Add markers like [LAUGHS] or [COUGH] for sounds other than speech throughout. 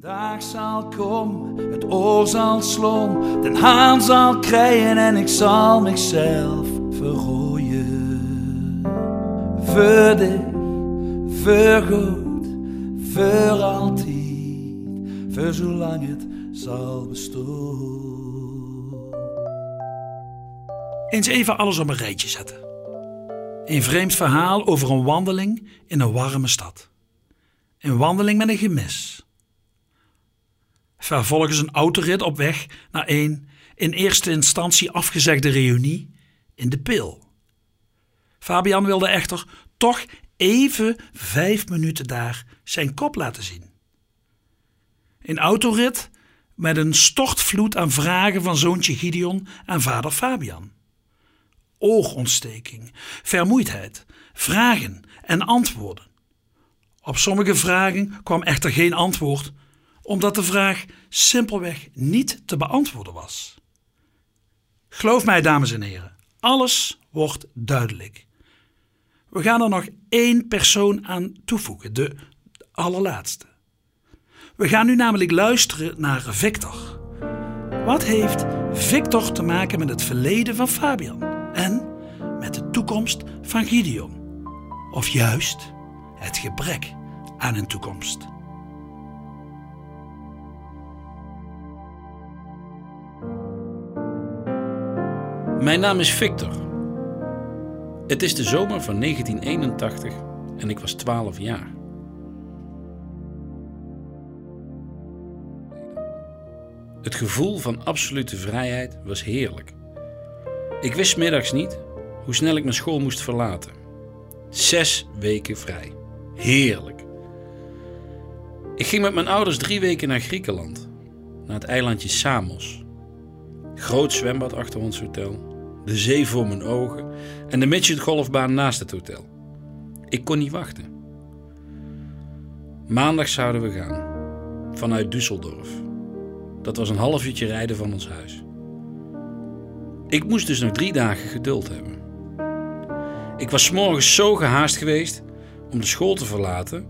dag zal komen, het oor zal slom, den haan zal krijgen en ik zal mezelf verrooien. Voor dich, voor altijd, voor zolang het zal bestaan. Eens even alles op een rijtje zetten. Een vreemd verhaal over een wandeling in een warme stad. Een wandeling met een gemis. Vervolgens een autorit op weg naar een in eerste instantie afgezegde reunie in de Pil. Fabian wilde echter toch even vijf minuten daar zijn kop laten zien. Een autorit met een stortvloed aan vragen van zoontje Gideon aan vader Fabian. Oogontsteking, vermoeidheid, vragen en antwoorden. Op sommige vragen kwam echter geen antwoord, omdat de vraag simpelweg niet te beantwoorden was. Geloof mij, dames en heren, alles wordt duidelijk. We gaan er nog één persoon aan toevoegen, de allerlaatste. We gaan nu namelijk luisteren naar Victor. Wat heeft Victor te maken met het verleden van Fabian en met de toekomst van Gideon? Of juist het gebrek aan een toekomst? Mijn naam is Victor. Het is de zomer van 1981 en ik was 12 jaar. Het gevoel van absolute vrijheid was heerlijk. Ik wist middags niet hoe snel ik mijn school moest verlaten. Zes weken vrij. Heerlijk. Ik ging met mijn ouders drie weken naar Griekenland, naar het eilandje Samos. Groot zwembad achter ons hotel, de zee voor mijn ogen en de midgetgolfbaan naast het hotel. Ik kon niet wachten. Maandag zouden we gaan, vanuit Düsseldorf. Dat was een half uurtje rijden van ons huis. Ik moest dus nog drie dagen geduld hebben. Ik was morgens zo gehaast geweest om de school te verlaten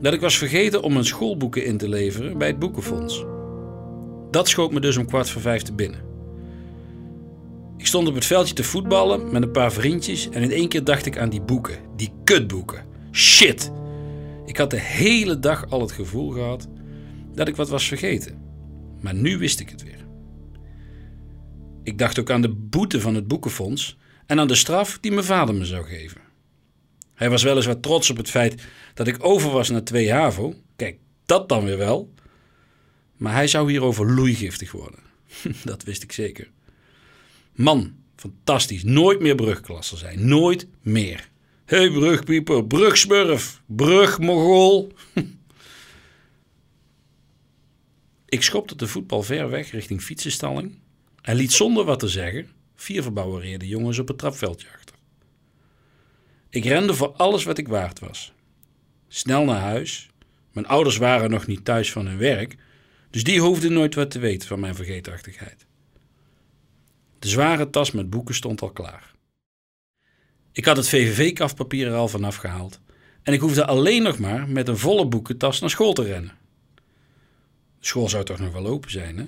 dat ik was vergeten om mijn schoolboeken in te leveren bij het boekenfonds. Dat schoot me dus om kwart voor vijf te binnen. Ik stond op het veldje te voetballen met een paar vriendjes en in één keer dacht ik aan die boeken, die kutboeken. Shit! Ik had de hele dag al het gevoel gehad dat ik wat was vergeten. Maar nu wist ik het weer. Ik dacht ook aan de boete van het boekenfonds en aan de straf die mijn vader me zou geven. Hij was weliswaar trots op het feit dat ik over was naar 2 HAVO. Kijk, dat dan weer wel. Maar hij zou hierover loeigiftig worden. [LAUGHS] dat wist ik zeker. Man, fantastisch. Nooit meer brugklasse zijn. Nooit meer. Hé hey, brugpieper, brugsmurf, brugmogol. [LAUGHS] ik schopte de voetbal ver weg richting fietsenstalling en liet zonder wat te zeggen vier verbouwereerde jongens op het trapveldje achter. Ik rende voor alles wat ik waard was. Snel naar huis. Mijn ouders waren nog niet thuis van hun werk, dus die hoefden nooit wat te weten van mijn vergeetachtigheid. De zware tas met boeken stond al klaar. Ik had het VVV-kafpapier er al vanaf gehaald en ik hoefde alleen nog maar met een volle boekentas naar school te rennen. De school zou toch nog wel open zijn, hè?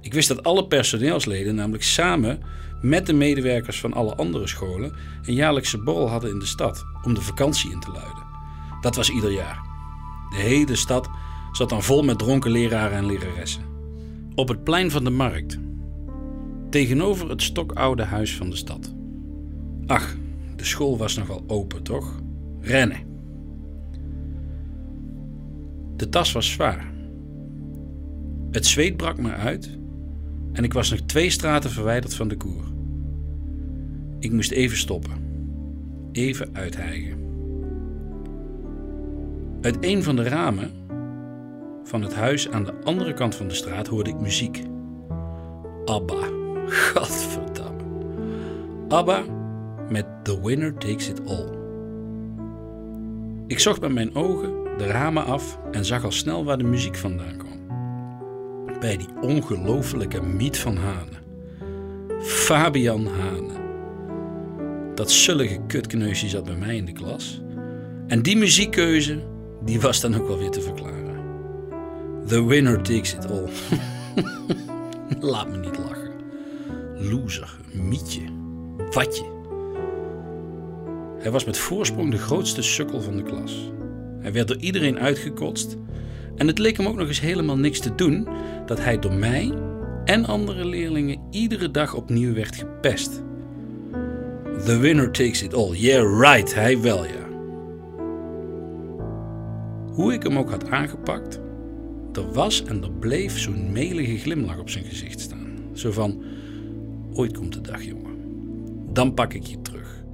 Ik wist dat alle personeelsleden namelijk samen met de medewerkers van alle andere scholen een jaarlijkse borrel hadden in de stad om de vakantie in te luiden. Dat was ieder jaar. De hele stad zat dan vol met dronken leraren en leraressen. Op het plein van de markt, tegenover het stokoude huis van de stad. Ach, de school was nog wel open, toch? Rennen. De tas was zwaar. Het zweet brak me uit en ik was nog twee straten verwijderd van de koer. Ik moest even stoppen, even uithijgen. Uit een van de ramen van het huis aan de andere kant van de straat hoorde ik muziek. Abba, godverdamme. Abba met The Winner Takes It All. Ik zocht met mijn ogen de ramen af en zag al snel waar de muziek vandaan kwam bij die ongelofelijke Miet van Hane. Fabian Hane. Dat zullige kutkneusje zat bij mij in de klas. En die muziekkeuze, die was dan ook wel weer te verklaren. The winner takes it all. [LAUGHS] Laat me niet lachen. Loser, mietje, watje. Hij was met voorsprong de grootste sukkel van de klas. Hij werd door iedereen uitgekotst. En het leek hem ook nog eens helemaal niks te doen dat hij door mij en andere leerlingen iedere dag opnieuw werd gepest. The winner takes it all. Yeah, right, hij wel ja. Hoe ik hem ook had aangepakt, er was en er bleef zo'n melige glimlach op zijn gezicht staan. Zo van, ooit komt de dag jongen, dan pak ik je terug.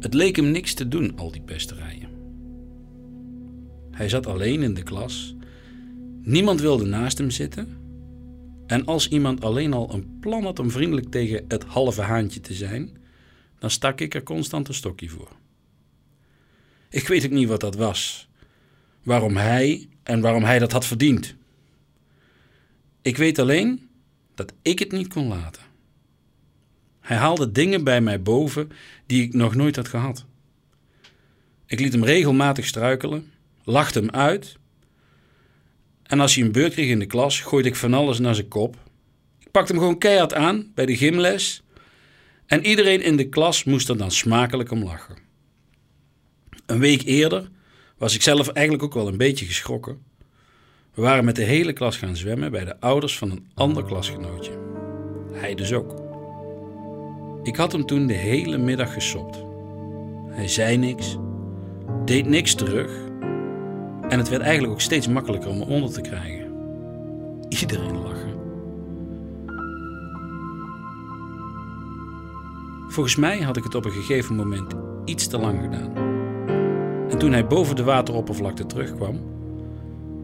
Het leek hem niks te doen, al die pesterijen. Hij zat alleen in de klas. Niemand wilde naast hem zitten. En als iemand alleen al een plan had om vriendelijk tegen het halve haantje te zijn, dan stak ik er constant een stokje voor. Ik weet ook niet wat dat was, waarom hij en waarom hij dat had verdiend. Ik weet alleen dat ik het niet kon laten. Hij haalde dingen bij mij boven die ik nog nooit had gehad. Ik liet hem regelmatig struikelen, lachte hem uit. En als hij een beurt kreeg in de klas, gooide ik van alles naar zijn kop. Ik pakte hem gewoon keihard aan bij de gymles. En iedereen in de klas moest er dan smakelijk om lachen. Een week eerder was ik zelf eigenlijk ook wel een beetje geschrokken. We waren met de hele klas gaan zwemmen bij de ouders van een ander klasgenootje. Hij dus ook. Ik had hem toen de hele middag gesopt. Hij zei niks, deed niks terug en het werd eigenlijk ook steeds makkelijker om me onder te krijgen. Iedereen lachen. Volgens mij had ik het op een gegeven moment iets te lang gedaan. En toen hij boven de wateroppervlakte terugkwam,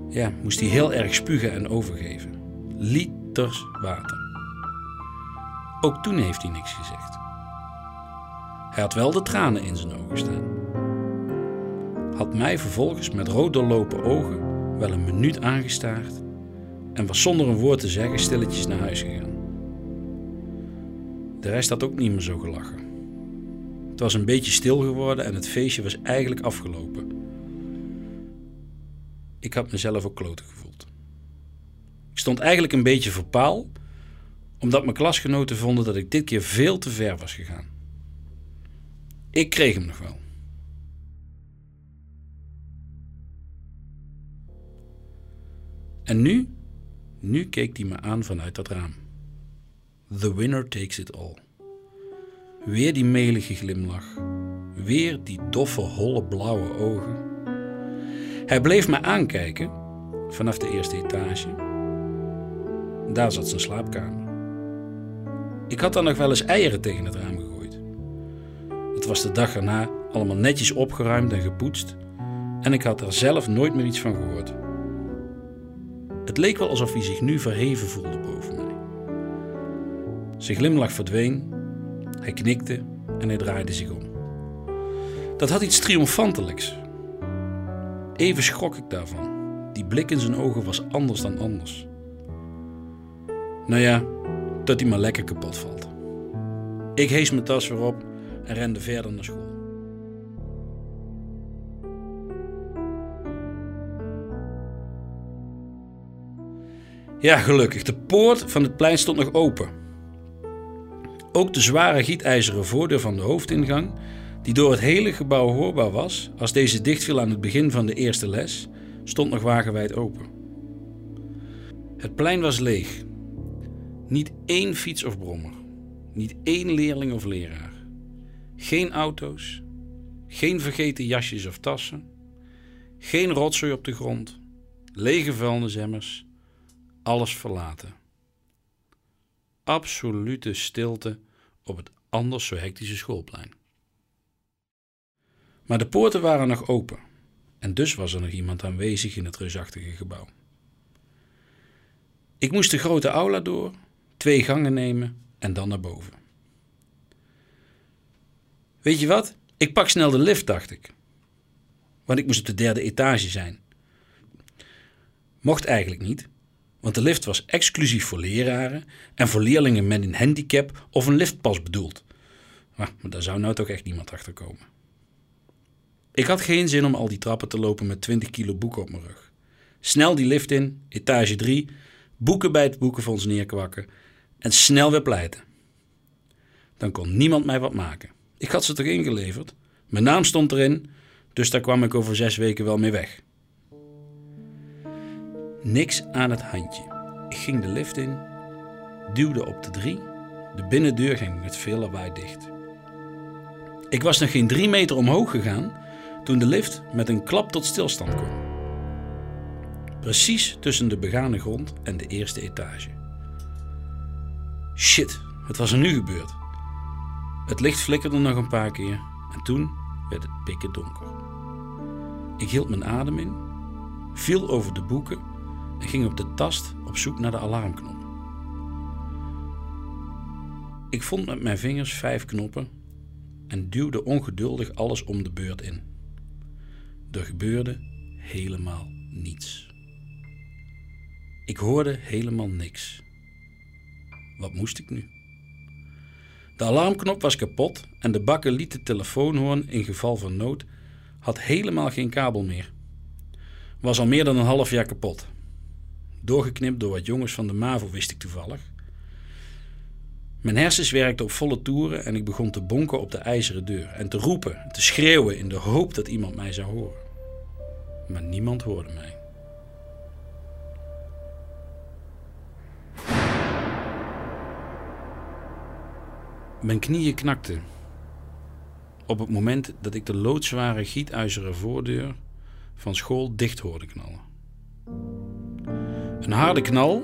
ja, moest hij heel erg spugen en overgeven. Liters water. Ook toen heeft hij niks gezegd. Hij had wel de tranen in zijn ogen staan. Had mij vervolgens met rood doorlopen ogen wel een minuut aangestaard en was zonder een woord te zeggen stilletjes naar huis gegaan. De rest had ook niet meer zo gelachen. Het was een beetje stil geworden en het feestje was eigenlijk afgelopen. Ik had mezelf ook kloten gevoeld. Ik stond eigenlijk een beetje verpaal, omdat mijn klasgenoten vonden dat ik dit keer veel te ver was gegaan. Ik kreeg hem nog wel. En nu? Nu keek hij me aan vanuit dat raam. The winner takes it all. Weer die melige glimlach. Weer die doffe, holle blauwe ogen. Hij bleef me aankijken vanaf de eerste etage. Daar zat zijn slaapkamer. Ik had dan nog wel eens eieren tegen het raam gegooid. Het was de dag erna allemaal netjes opgeruimd en gepoetst en ik had er zelf nooit meer iets van gehoord. Het leek wel alsof hij zich nu verheven voelde boven mij. Zijn glimlach verdween, hij knikte en hij draaide zich om. Dat had iets triomfantelijks. Even schrok ik daarvan. Die blik in zijn ogen was anders dan anders. Nou ja, dat hij maar lekker kapot valt. Ik hees mijn tas weer op en rende verder naar school. Ja, gelukkig. De poort van het plein stond nog open. Ook de zware gietijzeren voordeur van de hoofdingang, die door het hele gebouw hoorbaar was als deze dichtviel aan het begin van de eerste les, stond nog wagenwijd open. Het plein was leeg. Niet één fiets of brommer. Niet één leerling of leraar. Geen auto's. Geen vergeten jasjes of tassen. Geen rotzooi op de grond. Lege vuilnisemmers alles verlaten. Absolute stilte op het anders zo hectische schoolplein. Maar de poorten waren nog open en dus was er nog iemand aanwezig in het reusachtige gebouw. Ik moest de grote aula door, twee gangen nemen en dan naar boven. Weet je wat? Ik pak snel de lift, dacht ik. Want ik moest op de derde etage zijn. Mocht eigenlijk niet, want de lift was exclusief voor leraren en voor leerlingen met een handicap of een liftpas bedoeld. Maar, daar zou nou toch echt niemand achter komen. Ik had geen zin om al die trappen te lopen met 20 kilo boeken op mijn rug. Snel die lift in, etage 3, boeken bij het boekenfonds neerkwakken en snel weer pleiten. Dan kon niemand mij wat maken. Ik had ze toch ingeleverd? Mijn naam stond erin, dus daar kwam ik over zes weken wel mee weg. Niks aan het handje. Ik ging de lift in, duwde op de drie. De binnendeur ging met veel lawaai dicht. Ik was nog geen drie meter omhoog gegaan toen de lift met een klap tot stilstand kwam. Precies tussen de begane grond en de eerste etage. Shit, wat was er nu gebeurd? Het licht flikkerde nog een paar keer en toen werd het pikken donker. Ik hield mijn adem in, viel over de boeken en ging op de tast op zoek naar de alarmknop. Ik vond met mijn vingers vijf knoppen en duwde ongeduldig alles om de beurt in. Er gebeurde helemaal niets. Ik hoorde helemaal niks. Wat moest ik nu? De alarmknop was kapot en de bakkelieten telefoonhoorn in geval van nood had helemaal geen kabel meer. Was al meer dan een half jaar kapot. Doorgeknipt door wat jongens van de MAVO wist ik toevallig. Mijn hersens werkten op volle toeren en ik begon te bonken op de ijzeren deur en te roepen, te schreeuwen in de hoop dat iemand mij zou horen. Maar niemand hoorde mij. Mijn knieën knakten. Op het moment dat ik de loodzware gietijzeren voordeur van school dicht hoorde knallen. Een harde knal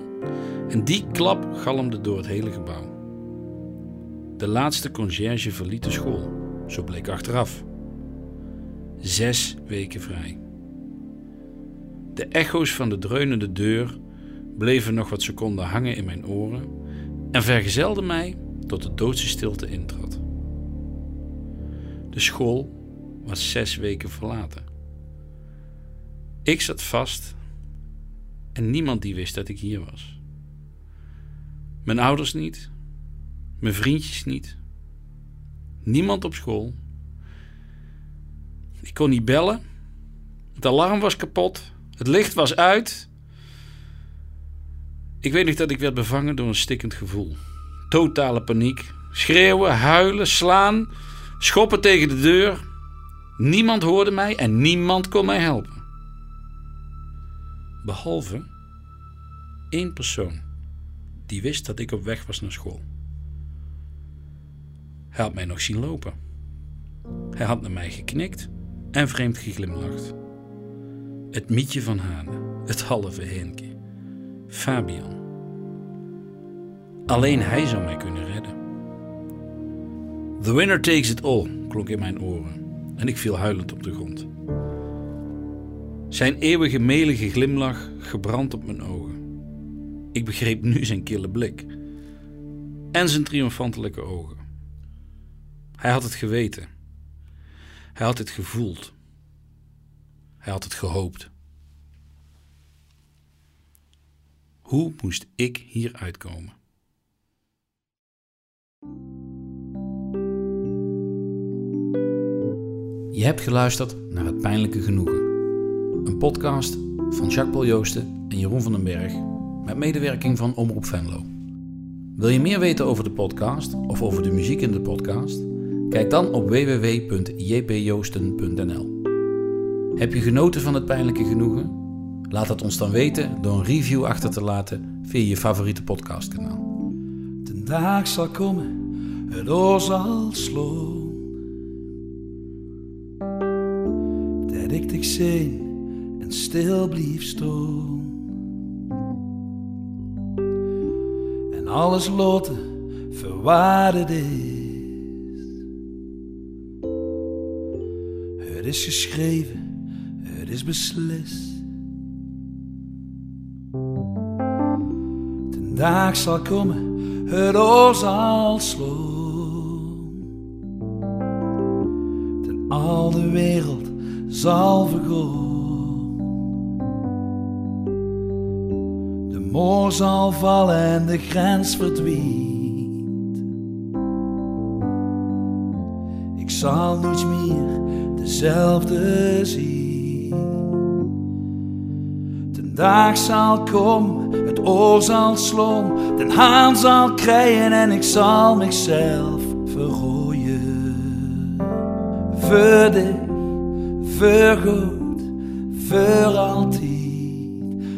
en die klap galmde door het hele gebouw. De laatste conciërge verliet de school, zo bleek achteraf. Zes weken vrij. De echo's van de dreunende deur bleven nog wat seconden hangen in mijn oren en vergezelden mij tot de doodse stilte intrad. De school was zes weken verlaten. Ik zat vast en niemand die wist dat ik hier was. Mijn ouders niet, mijn vriendjes niet, niemand op school. Ik kon niet bellen, het alarm was kapot, het licht was uit. Ik weet nog dat ik werd bevangen door een stikkend gevoel. Totale paniek. Schreeuwen, huilen, slaan, schoppen tegen de deur. Niemand hoorde mij en niemand kon mij helpen. Behalve één persoon die wist dat ik op weg was naar school. Hij had mij nog zien lopen. Hij had naar mij geknikt en vreemd geglimlacht. Het mietje van Hane, het halve Henke, Fabian. Alleen hij zou mij kunnen redden. The winner takes it all, klonk in mijn oren en ik viel huilend op de grond. Zijn eeuwige melige glimlach gebrand op mijn ogen. Ik begreep nu zijn kille blik en zijn triomfantelijke ogen. Hij had het geweten. Hij had het gevoeld. Hij had het gehoopt. Hoe moest ik hier uitkomen? Je hebt geluisterd naar Het Pijnlijke Genoegen. Een podcast van Jacques Paul Joosten en Jeroen van den Berg met medewerking van Omroep Venlo. Wil je meer weten over de podcast of over de muziek in de podcast? Kijk dan op www.jpjoosten.nl. Heb je genoten van het pijnlijke genoegen? Laat het ons dan weten door een review achter te laten via je favoriete podcastkanaal. De dag zal komen, het oor zal slaan. Dat ik dich en stil blief staan. En alles loten verwaarde is. Het is geschreven, het is beslist. De dag zal komen, het oor zal slaan. Zal vergaan. De moor zal vallen en de grens verdwijnt. Ik zal niets meer dezelfde zien. Den dag zal komen, het oor zal slaan, den haan zal krijgen en ik zal mezelf verrooien. Voor dich, voor altijd,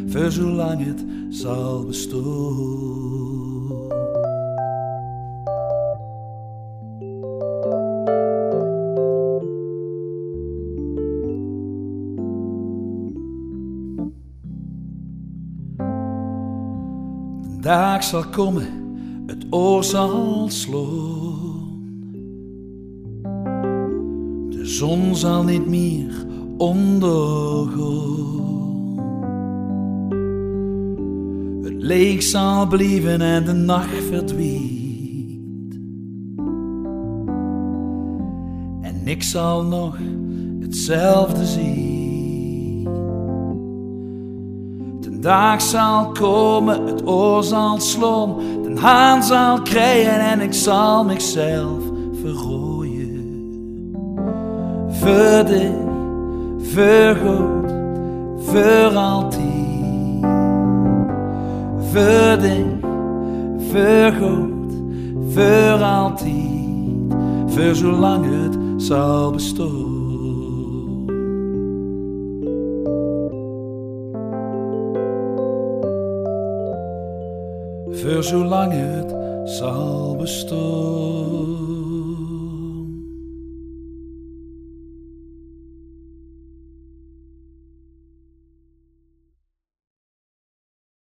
voor zolang het zal bestaan. dag zal komen, het oor zal slaan. Zon zal niet meer ondergaan. Het leeg zal blijven en de nacht verdwijnt. En ik zal nog hetzelfde zien. dag zal komen, het oor zal slaan, de haan zal krijgen en ik zal mezelf Voor dich, voor goed, voor altijd. Voor dich, voor voor altijd. Zolang het zal bestaan. voor zolang het zal bestaan.